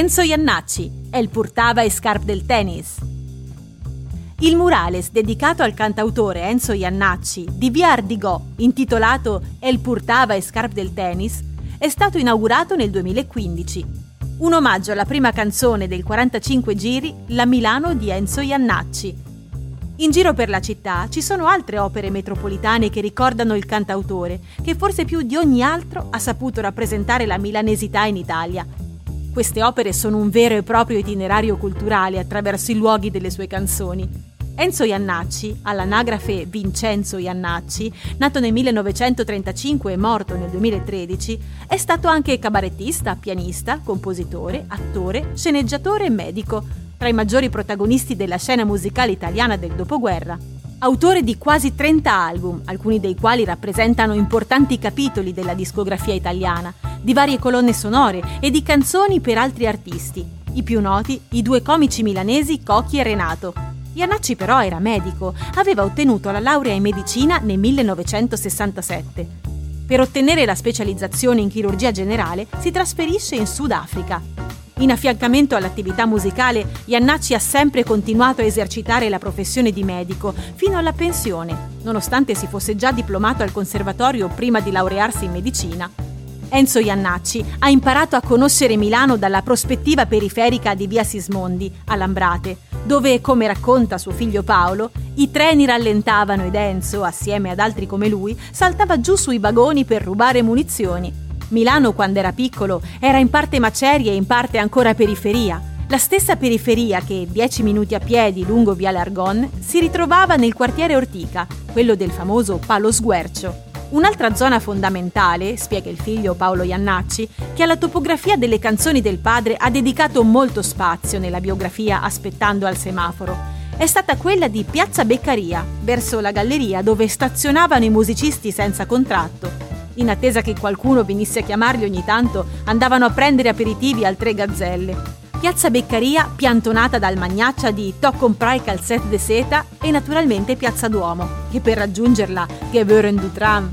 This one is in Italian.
Enzo Iannacci, El Purtava e Scarp del Tennis. Il murales dedicato al cantautore Enzo Iannacci di via Ardigò, intitolato El Purtava e Scarp del Tennis, è stato inaugurato nel 2015. Un omaggio alla prima canzone del 45 giri, La Milano di Enzo Iannacci. In giro per la città ci sono altre opere metropolitane che ricordano il cantautore, che forse più di ogni altro ha saputo rappresentare la milanesità in Italia queste opere sono un vero e proprio itinerario culturale attraverso i luoghi delle sue canzoni. Enzo Iannacci, all'anagrafe Vincenzo Iannacci, nato nel 1935 e morto nel 2013, è stato anche cabarettista, pianista, compositore, attore, sceneggiatore e medico, tra i maggiori protagonisti della scena musicale italiana del dopoguerra. Autore di quasi 30 album, alcuni dei quali rappresentano importanti capitoli della discografia italiana, di varie colonne sonore e di canzoni per altri artisti. I più noti, i due comici milanesi Cocchi e Renato. Iannacci però era medico, aveva ottenuto la laurea in medicina nel 1967. Per ottenere la specializzazione in chirurgia generale si trasferisce in Sudafrica. In affiancamento all'attività musicale, Iannacci ha sempre continuato a esercitare la professione di medico fino alla pensione, nonostante si fosse già diplomato al conservatorio prima di laurearsi in medicina Enzo Iannacci ha imparato a conoscere Milano dalla prospettiva periferica di via Sismondi, a Lambrate, dove, come racconta suo figlio Paolo, i treni rallentavano ed Enzo, assieme ad altri come lui, saltava giù sui vagoni per rubare munizioni. Milano, quando era piccolo, era in parte macerie e in parte ancora periferia. La stessa periferia che, dieci minuti a piedi lungo via Largon, si ritrovava nel quartiere Ortica, quello del famoso Palo Sguercio. Un'altra zona fondamentale, spiega il figlio Paolo Iannacci, che alla topografia delle canzoni del padre ha dedicato molto spazio nella biografia Aspettando al semaforo, è stata quella di Piazza Beccaria, verso la galleria dove stazionavano i musicisti senza contratto. In attesa che qualcuno venisse a chiamarli ogni tanto, andavano a prendere aperitivi al Tre Gazzelle. Piazza Beccaria, piantonata dal magnaccia di To comprai calzette de seta e naturalmente Piazza Duomo, che per raggiungerla, Gevören du Tram,